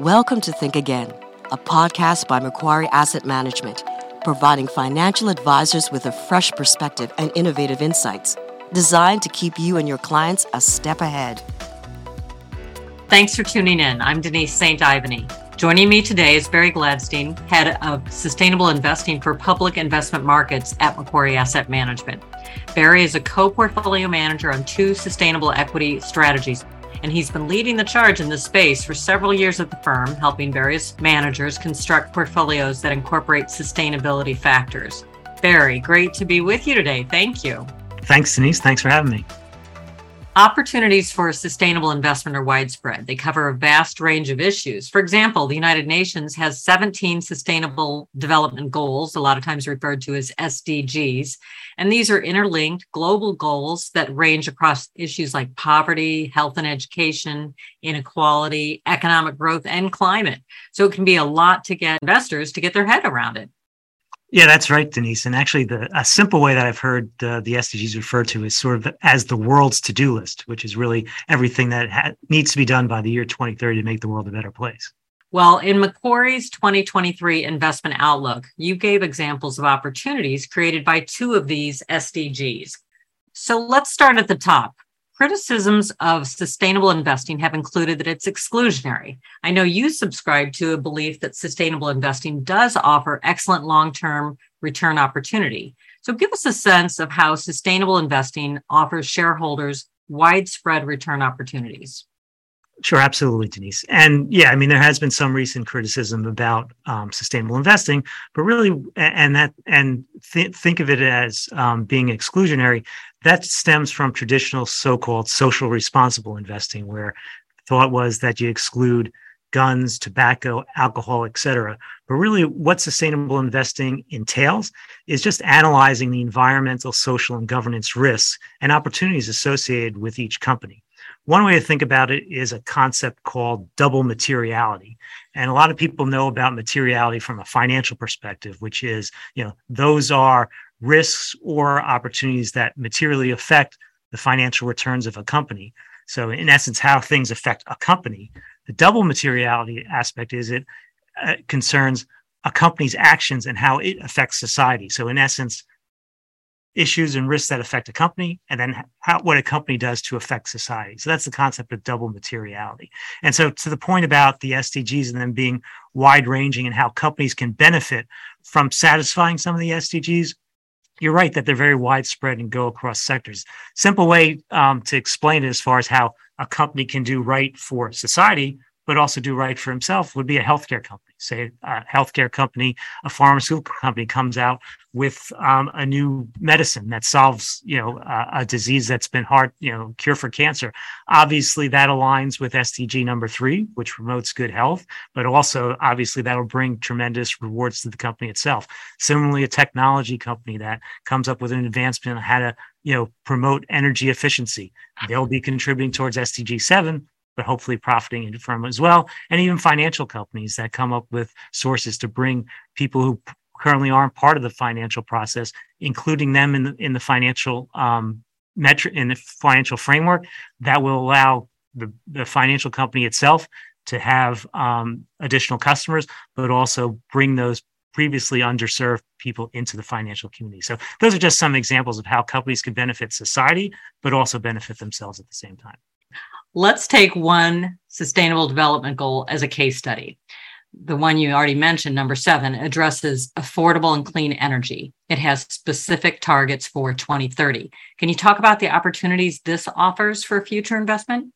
Welcome to Think Again, a podcast by Macquarie Asset Management, providing financial advisors with a fresh perspective and innovative insights designed to keep you and your clients a step ahead. Thanks for tuning in. I'm Denise St. Ivany. Joining me today is Barry Gladstein, Head of Sustainable Investing for Public Investment Markets at Macquarie Asset Management. Barry is a co portfolio manager on two sustainable equity strategies and he's been leading the charge in this space for several years at the firm, helping various managers construct portfolios that incorporate sustainability factors. Barry, great to be with you today. Thank you. Thanks, Denise. Thanks for having me. Opportunities for sustainable investment are widespread. They cover a vast range of issues. For example, the United Nations has 17 sustainable development goals, a lot of times referred to as SDGs. And these are interlinked global goals that range across issues like poverty, health and education, inequality, economic growth, and climate. So it can be a lot to get investors to get their head around it. Yeah, that's right, Denise. And actually, the a simple way that I've heard uh, the SDGs referred to is sort of as the world's to-do list, which is really everything that ha- needs to be done by the year 2030 to make the world a better place. Well, in Macquarie's 2023 investment outlook, you gave examples of opportunities created by two of these SDGs. So let's start at the top. Criticisms of sustainable investing have included that it's exclusionary. I know you subscribe to a belief that sustainable investing does offer excellent long term return opportunity. So, give us a sense of how sustainable investing offers shareholders widespread return opportunities. Sure, absolutely, Denise. And yeah, I mean, there has been some recent criticism about um, sustainable investing, but really, and that, and th- think of it as um, being exclusionary. That stems from traditional so-called social responsible investing, where thought was that you exclude guns, tobacco, alcohol, etc. But really, what sustainable investing entails is just analyzing the environmental, social, and governance risks and opportunities associated with each company. One way to think about it is a concept called double materiality. And a lot of people know about materiality from a financial perspective, which is, you know, those are risks or opportunities that materially affect the financial returns of a company. So, in essence, how things affect a company. The double materiality aspect is it uh, concerns a company's actions and how it affects society. So, in essence, issues and risks that affect a company and then how, what a company does to affect society. So that's the concept of double materiality. And so to the point about the SDGs and them being wide ranging and how companies can benefit from satisfying some of the SDGs, you're right that they're very widespread and go across sectors. Simple way um, to explain it as far as how a company can do right for society but also do right for himself would be a healthcare company. Say a healthcare company, a pharmaceutical company comes out with um, a new medicine that solves, you know, a disease that's been hard, you know, cure for cancer. Obviously, that aligns with SDG number three, which promotes good health, but also obviously that'll bring tremendous rewards to the company itself. Similarly, a technology company that comes up with an advancement on how to, you know, promote energy efficiency, they'll be contributing towards SDG seven, but hopefully profiting from as well. And even financial companies that come up with sources to bring people who currently aren't part of the financial process, including them in the in the financial um, metric in the financial framework that will allow the, the financial company itself to have um, additional customers, but also bring those previously underserved people into the financial community. So those are just some examples of how companies can benefit society, but also benefit themselves at the same time. Let's take one sustainable development goal as a case study. The one you already mentioned, number seven, addresses affordable and clean energy. It has specific targets for 2030. Can you talk about the opportunities this offers for future investment?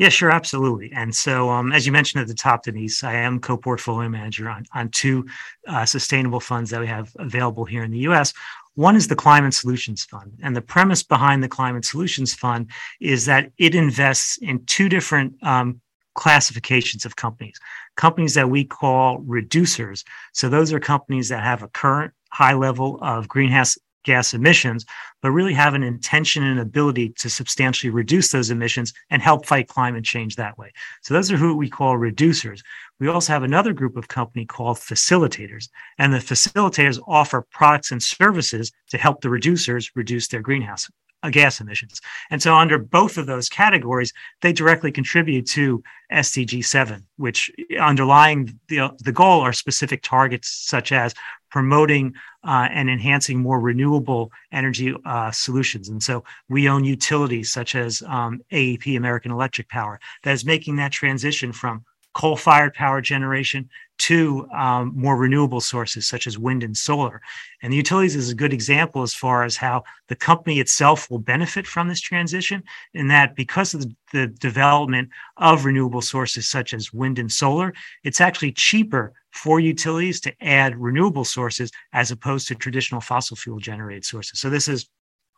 Yeah, sure, absolutely. And so, um, as you mentioned at the top, Denise, I am co-portfolio manager on on two uh, sustainable funds that we have available here in the U.S. One is the Climate Solutions Fund. And the premise behind the Climate Solutions Fund is that it invests in two different um, classifications of companies companies that we call reducers. So those are companies that have a current high level of greenhouse gas emissions, but really have an intention and ability to substantially reduce those emissions and help fight climate change that way. So those are who we call reducers. We also have another group of company called facilitators, and the facilitators offer products and services to help the reducers reduce their greenhouse uh, gas emissions. And so, under both of those categories, they directly contribute to SDG 7, which underlying the, the goal are specific targets such as promoting uh, and enhancing more renewable energy uh, solutions. And so we own utilities such as um, AEP, American Electric Power, that is making that transition from coal fired power generation to um, more renewable sources such as wind and solar. And the utilities is a good example as far as how the company itself will benefit from this transition, in that because of the, the development of renewable sources such as wind and solar, it's actually cheaper for utilities to add renewable sources as opposed to traditional fossil fuel generated sources. So this is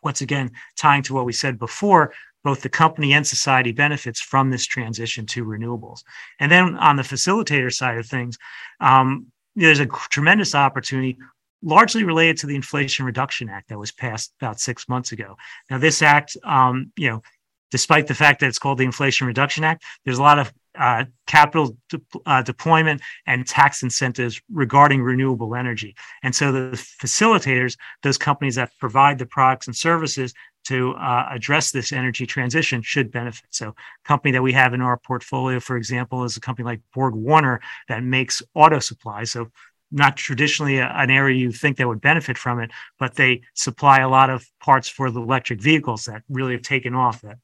once again tying to what we said before both the company and society benefits from this transition to renewables. And then on the facilitator side of things um, there's a tremendous opportunity largely related to the inflation reduction act that was passed about six months ago. Now this act um, you know despite the fact that it's called the inflation reduction act there's a lot of uh, capital de- uh, deployment and tax incentives regarding renewable energy. And so the facilitators, those companies that provide the products and services to uh, address this energy transition should benefit. So, company that we have in our portfolio, for example, is a company like Borg Warner that makes auto supplies. So, not traditionally an area you think that would benefit from it, but they supply a lot of parts for the electric vehicles that really have taken off. That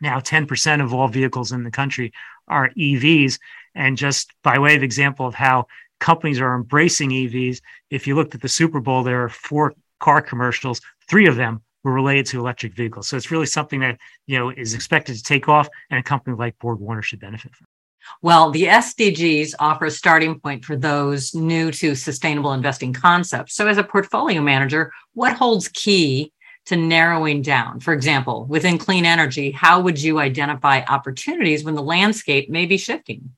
now 10% of all vehicles in the country are EVs. And just by way of example of how companies are embracing EVs, if you looked at the Super Bowl, there are four car commercials, three of them were related to electric vehicles. So it's really something that, you know, is expected to take off and a company like Borg Warner should benefit from. Well, the SDGs offer a starting point for those new to sustainable investing concepts. So, as a portfolio manager, what holds key to narrowing down? For example, within clean energy, how would you identify opportunities when the landscape may be shifting?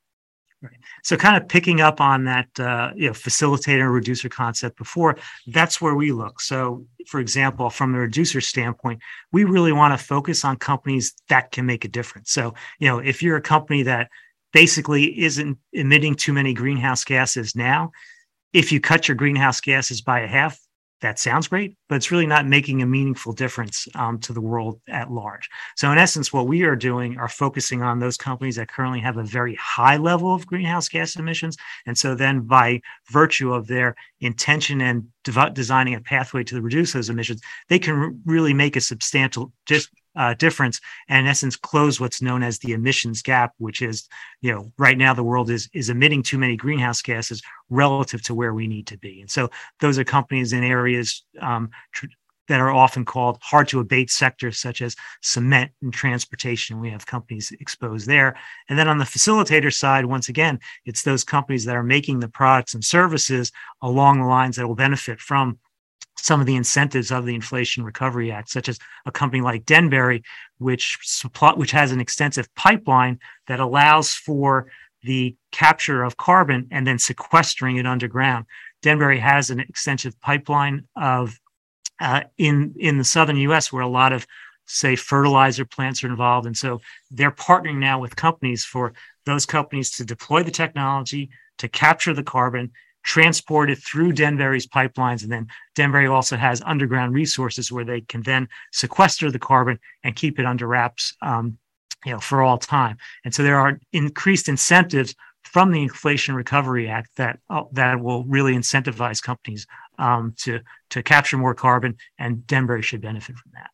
Right. So, kind of picking up on that, uh, you know, facilitator reducer concept before, that's where we look. So, for example, from the reducer standpoint, we really want to focus on companies that can make a difference. So, you know, if you're a company that basically isn't emitting too many greenhouse gases now, if you cut your greenhouse gases by a half, that sounds great, but it's really not making a meaningful difference um, to the world at large. So, in essence, what we are doing are focusing on those companies that currently have a very high level of greenhouse gas emissions. And so, then by virtue of their intention and de- designing a pathway to reduce those emissions, they can really make a substantial dis- uh, difference and in essence close what's known as the emissions gap which is you know right now the world is is emitting too many greenhouse gases relative to where we need to be. And so those are companies in areas um, tr- that are often called hard to abate sectors such as cement and transportation. We have companies exposed there. And then on the facilitator side once again it's those companies that are making the products and services along the lines that will benefit from some of the incentives of the Inflation Recovery Act, such as a company like Denbury, which supply, which has an extensive pipeline that allows for the capture of carbon and then sequestering it underground. Denbury has an extensive pipeline of uh, in in the southern U.S. where a lot of say fertilizer plants are involved, and so they're partnering now with companies for those companies to deploy the technology to capture the carbon transported through Denbury's pipelines. And then Denbury also has underground resources where they can then sequester the carbon and keep it under wraps, um, you know, for all time. And so there are increased incentives from the Inflation Recovery Act that uh, that will really incentivize companies um, to to capture more carbon, and Denbury should benefit from that.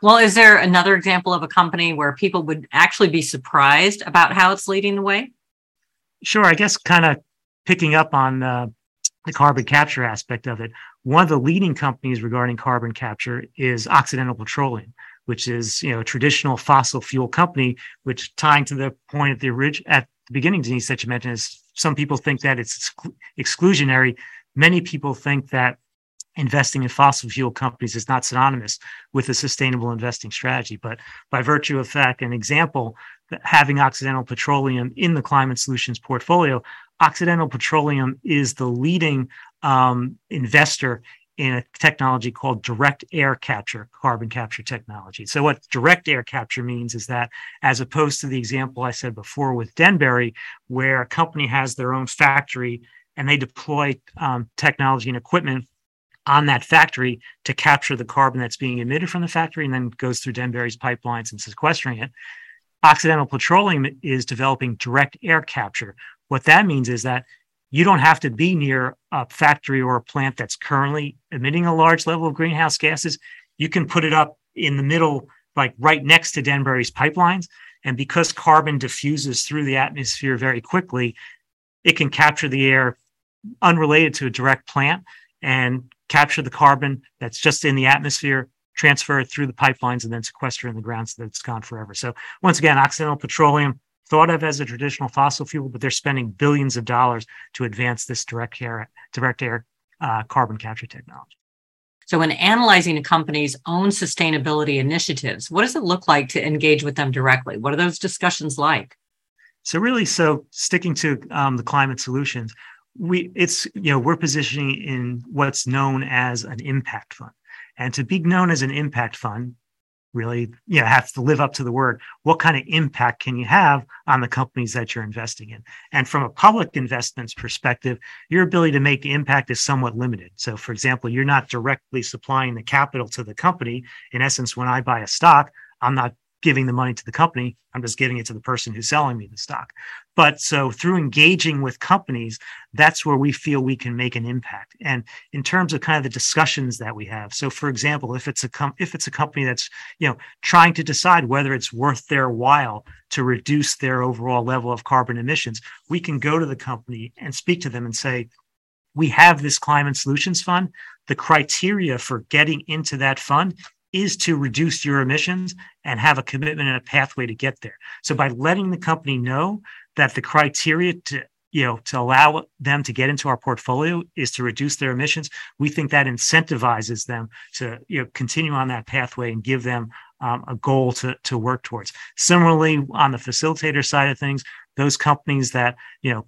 Well, is there another example of a company where people would actually be surprised about how it's leading the way? Sure. I guess kind of picking up on uh, the carbon capture aspect of it, one of the leading companies regarding carbon capture is Occidental Petroleum, which is you know a traditional fossil fuel company. Which tying to the point at the orig- at the beginning, Denise, that you mentioned is some people think that it's exclusionary. Many people think that investing in fossil fuel companies is not synonymous with a sustainable investing strategy. But by virtue of fact, an example, having Occidental Petroleum in the Climate Solutions portfolio Occidental Petroleum is the leading um, investor in a technology called direct air capture, carbon capture technology. So, what direct air capture means is that, as opposed to the example I said before with Denbury, where a company has their own factory and they deploy um, technology and equipment on that factory to capture the carbon that's being emitted from the factory and then goes through Denbury's pipelines and sequestering it. Occidental Petroleum is developing direct air capture. What that means is that you don't have to be near a factory or a plant that's currently emitting a large level of greenhouse gases. You can put it up in the middle, like right next to Denbury's pipelines. And because carbon diffuses through the atmosphere very quickly, it can capture the air unrelated to a direct plant and capture the carbon that's just in the atmosphere, transfer it through the pipelines, and then sequester in the ground so that it's gone forever. So once again, Occidental Petroleum thought of as a traditional fossil fuel, but they're spending billions of dollars to advance this direct air, direct air uh, carbon capture technology. So, in analyzing a company's own sustainability initiatives, what does it look like to engage with them directly? What are those discussions like? So, really, so sticking to um, the climate solutions, we it's you know we're positioning in what's known as an impact fund, and to be known as an impact fund, really you know have to live up to the word. What kind of impact can you have on the companies that you're investing in? And from a public investments perspective your ability to make impact is somewhat limited. So for example you're not directly supplying the capital to the company. In essence when i buy a stock i'm not giving the money to the company. I'm just giving it to the person who's selling me the stock. But so through engaging with companies, that's where we feel we can make an impact. And in terms of kind of the discussions that we have. So for example, if it's a com- if it's a company that's, you know, trying to decide whether it's worth their while to reduce their overall level of carbon emissions, we can go to the company and speak to them and say, we have this climate solutions fund. The criteria for getting into that fund is to reduce your emissions and have a commitment and a pathway to get there. So by letting the company know that the criteria to you know to allow them to get into our portfolio is to reduce their emissions we think that incentivizes them to you know continue on that pathway and give them um, a goal to, to work towards similarly on the facilitator side of things those companies that you know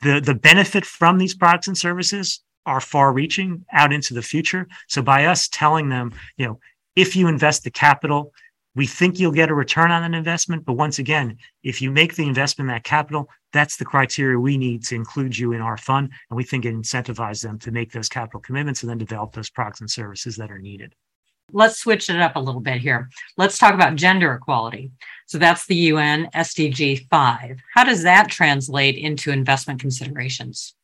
the the benefit from these products and services are far reaching out into the future so by us telling them you know if you invest the capital, we think you'll get a return on an investment. But once again, if you make the investment in that capital, that's the criteria we need to include you in our fund. And we think it incentivizes them to make those capital commitments and then develop those products and services that are needed. Let's switch it up a little bit here. Let's talk about gender equality. So that's the UN SDG 5. How does that translate into investment considerations?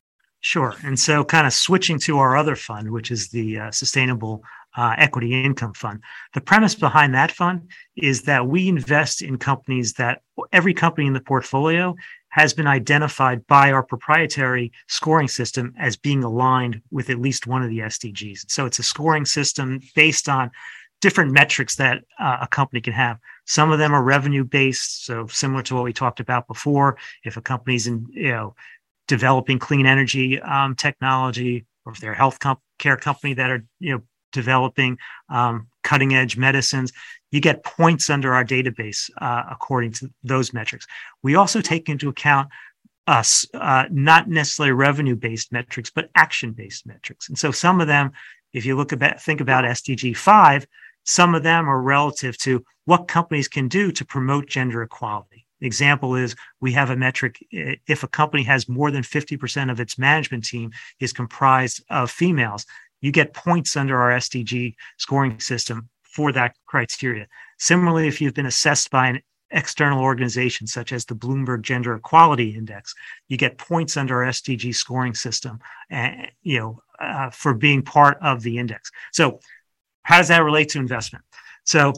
Sure. And so, kind of switching to our other fund, which is the uh, Sustainable uh, Equity Income Fund. The premise behind that fund is that we invest in companies that every company in the portfolio has been identified by our proprietary scoring system as being aligned with at least one of the SDGs. So, it's a scoring system based on different metrics that uh, a company can have. Some of them are revenue based, so similar to what we talked about before. If a company's in, you know, developing clean energy um, technology, or if they're a health comp- care company that are you know developing um, cutting edge medicines, you get points under our database uh, according to those metrics. We also take into account us uh, not necessarily revenue based metrics, but action based metrics. And so some of them, if you look about think about SDG five, some of them are relative to what companies can do to promote gender equality. Example is we have a metric if a company has more than 50% of its management team is comprised of females, you get points under our SDG scoring system for that criteria. Similarly, if you've been assessed by an external organization such as the Bloomberg Gender Equality Index, you get points under our SDG scoring system, uh, you know, uh, for being part of the index. So, how does that relate to investment? So,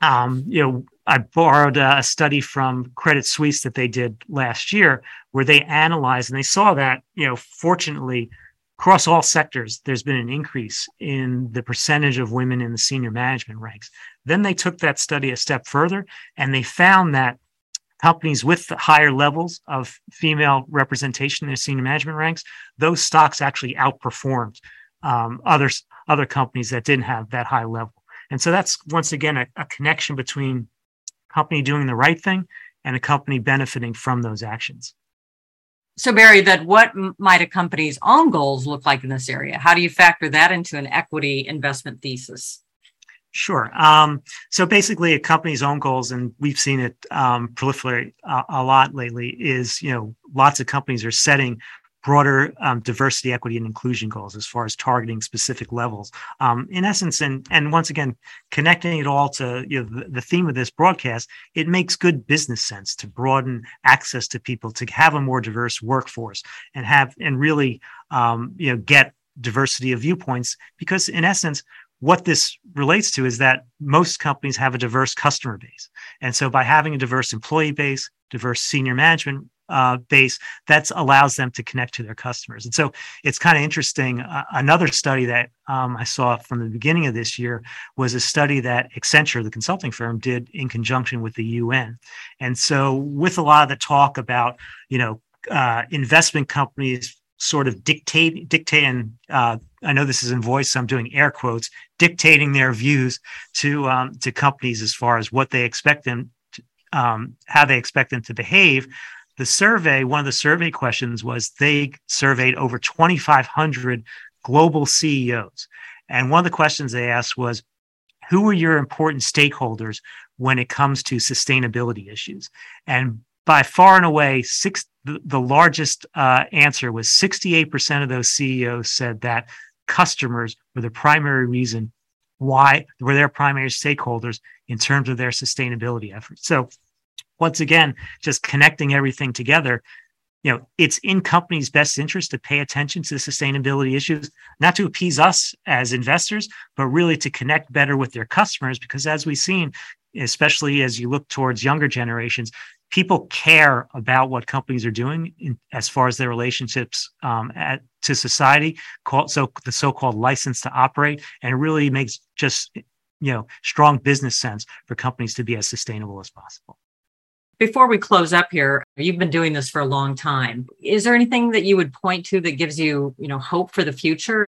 um, you know, I borrowed a study from Credit Suisse that they did last year, where they analyzed and they saw that, you know, fortunately, across all sectors, there's been an increase in the percentage of women in the senior management ranks. Then they took that study a step further and they found that companies with higher levels of female representation in their senior management ranks, those stocks actually outperformed um, other, other companies that didn't have that high level. And so that's once again a, a connection between company doing the right thing and a company benefiting from those actions. So, Barry, that what might a company's own goals look like in this area? How do you factor that into an equity investment thesis? Sure. Um, so basically, a company's own goals, and we've seen it um, proliferate a, a, lot lately, is you know lots of companies are setting broader um, diversity, equity, and inclusion goals as far as targeting specific levels. Um, in essence, and and once again, connecting it all to you know, the, the, theme of this broadcast, it makes good business sense to broaden access to people to have a more diverse workforce and have and really um, you know get diversity of viewpoints because in essence what this relates to is that most companies have a diverse customer base. And so by having a diverse employee base, diverse senior management uh, base, that allows them to connect to their customers. And so it's kind of interesting. Uh, another study that um, I saw from the beginning of this year was a study that Accenture, the consulting firm, did in conjunction with the UN. And so with a lot of the talk about, you know, uh, investment companies sort of dictate dictating uh, i know this is in voice so i'm doing air quotes dictating their views to um, to companies as far as what they expect them to, um, how they expect them to behave the survey one of the survey questions was they surveyed over 2500 global ceos and one of the questions they asked was who are your important stakeholders when it comes to sustainability issues and by far and away, six, the, largest uh, answer was 68% of those CEOs said that customers were the primary reason why were their primary stakeholders in terms of their sustainability efforts. So once again, just connecting everything together, you know, it's in companies' best interest to pay attention to the sustainability issues, not to appease us as investors, but really to connect better with their customers. Because as we've seen, especially as you look towards younger generations, people care about what companies are doing in, as far as their relationships um, at, to society, called, so the so-called license to operate, and it really makes just you know strong business sense for companies to be as sustainable as possible. Before we close up here, you've been doing this for a long time. Is there anything that you would point to that gives you, you know, hope for the future?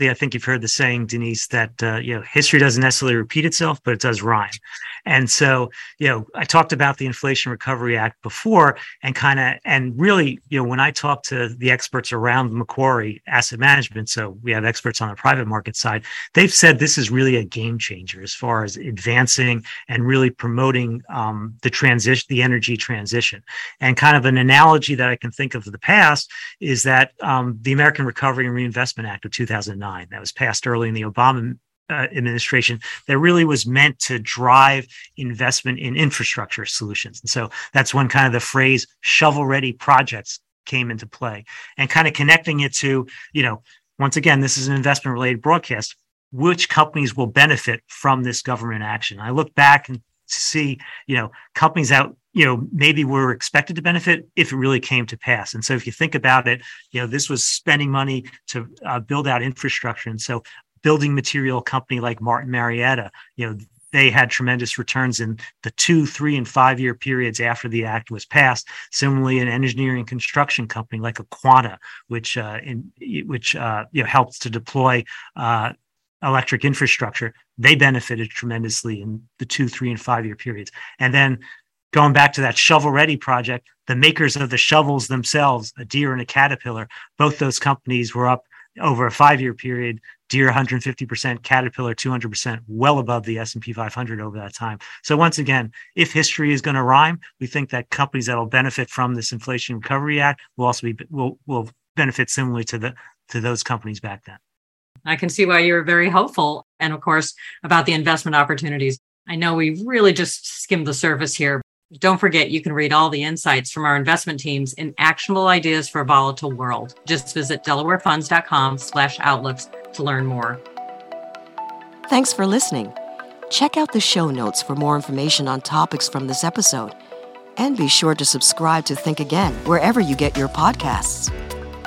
I think you've heard the saying, Denise, that uh, you know history doesn't necessarily repeat itself, but it does rhyme. And so, you know, I talked about the Inflation Recovery Act before, and kind of, and really, you know, when I talk to the experts around Macquarie Asset Management, so we have experts on the private market side, they've said this is really a game changer as far as advancing and really promoting um, the transition, the energy transition. And kind of an analogy that I can think of the past is that um, the American Recovery and Reinvestment Act of 2009 that was passed early in the Obama uh, administration that really was meant to drive investment in infrastructure solutions. And so that's when kind of the phrase shovel ready projects came into play and kind of connecting it to, you know, once again, this is an investment related broadcast. Which companies will benefit from this government action? I look back and see, you know, companies out you know maybe were expected to benefit if it really came to pass and so if you think about it you know this was spending money to uh, build out infrastructure and so building material company like Martin Marietta you know they had tremendous returns in the two, three, and five year periods after the act was passed. Similarly, an engineering construction company like a Quanta, which uh, in, which uh, you know helps to deploy uh, electric infrastructure, they benefited tremendously in the two, three, and five year periods. And then going back to that shovel ready project, the makers of the shovels themselves, a Deere and a Caterpillar, both those companies were up over a five year period. Deere 150%, Caterpillar 200%, well above the S&P 500 over that time. So once again, if history is going to rhyme, we think that companies that will benefit from this Inflation Recovery Act will also be will will benefit similarly to the to those companies back then. I can see why you're very hopeful, and of course about the investment opportunities. I know we really just skimmed the surface here, don't forget, you can read all the insights from our investment teams in Actionable Ideas for a Volatile World. Just visit delawarefunds.com slash outlooks to learn more. Thanks for listening. Check out the show notes for more information on topics from this episode. And be sure to subscribe to Think Again wherever you get your podcasts.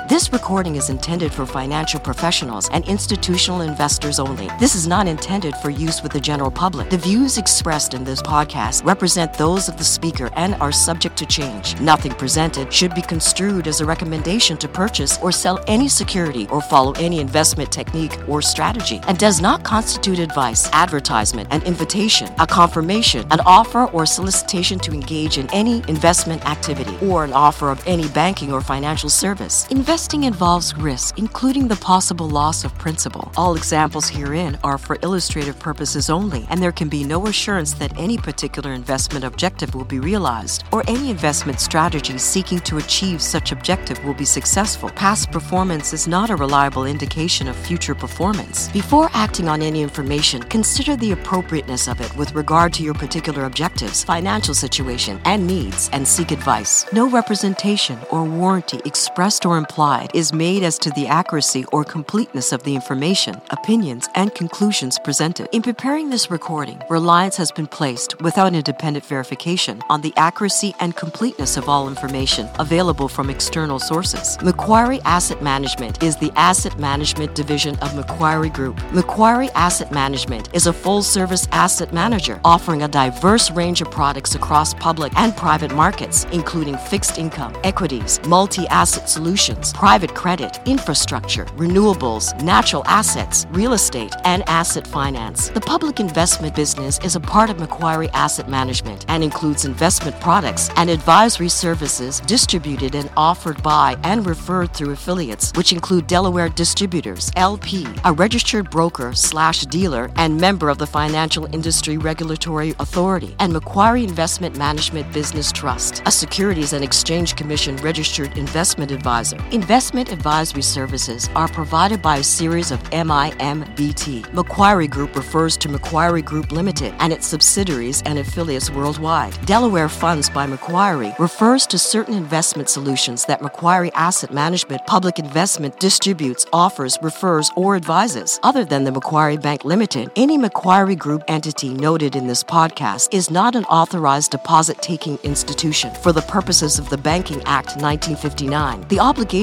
This recording is intended for financial professionals and institutional investors only. This is not intended for use with the general public. The views expressed in this podcast represent those of the speaker and are subject to change. Nothing presented should be construed as a recommendation to purchase or sell any security or follow any investment technique or strategy and does not constitute advice, advertisement, an invitation, a confirmation, an offer or solicitation to engage in any investment activity or an offer of any banking or financial service. Invest Investing involves risk, including the possible loss of principal. All examples herein are for illustrative purposes only, and there can be no assurance that any particular investment objective will be realized or any investment strategy seeking to achieve such objective will be successful. Past performance is not a reliable indication of future performance. Before acting on any information, consider the appropriateness of it with regard to your particular objectives, financial situation, and needs, and seek advice. No representation or warranty expressed or implied is made as to the accuracy or completeness of the information, opinions, and conclusions presented. In preparing this recording, reliance has been placed, without independent verification, on the accuracy and completeness of all information available from external sources. Macquarie Asset Management is the asset management division of Macquarie Group. Macquarie Asset Management is a full service asset manager offering a diverse range of products across public and private markets, including fixed income, equities, multi asset solutions, private credit, infrastructure, renewables, natural assets, real estate, and asset finance. The public investment business is a part of Macquarie Asset Management and includes investment products and advisory services distributed and offered by and referred through affiliates, which include Delaware Distributors, LP, a registered broker slash dealer and member of the Financial Industry Regulatory Authority, and Macquarie Investment Management Business Trust, a Securities and Exchange Commission registered investment advisor. Investment advisory services are provided by a series of MIMBT. Macquarie Group refers to Macquarie Group Limited and its subsidiaries and affiliates worldwide. Delaware Funds by Macquarie refers to certain investment solutions that Macquarie Asset Management Public Investment distributes, offers, refers, or advises. Other than the Macquarie Bank Limited, any Macquarie Group entity noted in this podcast is not an authorized deposit taking institution for the purposes of the Banking Act 1959. The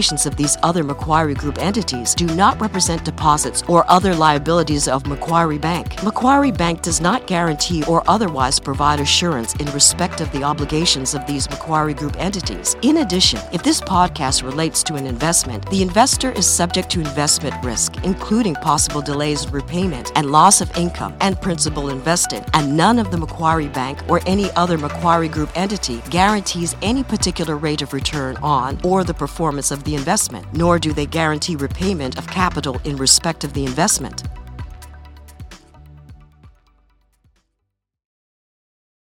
obligations of these other Macquarie Group entities do not represent deposits or other liabilities of Macquarie Bank. Macquarie Bank does not guarantee or otherwise provide assurance in respect of the obligations of these Macquarie Group entities. In addition, if this podcast relates to an investment, the investor is subject to investment risk, including possible delays of repayment and loss of income and principal invested, and none of the Macquarie Bank or any other Macquarie Group entity guarantees any particular rate of return on or the performance of the investment, nor do they guarantee repayment of capital in respect of the investment.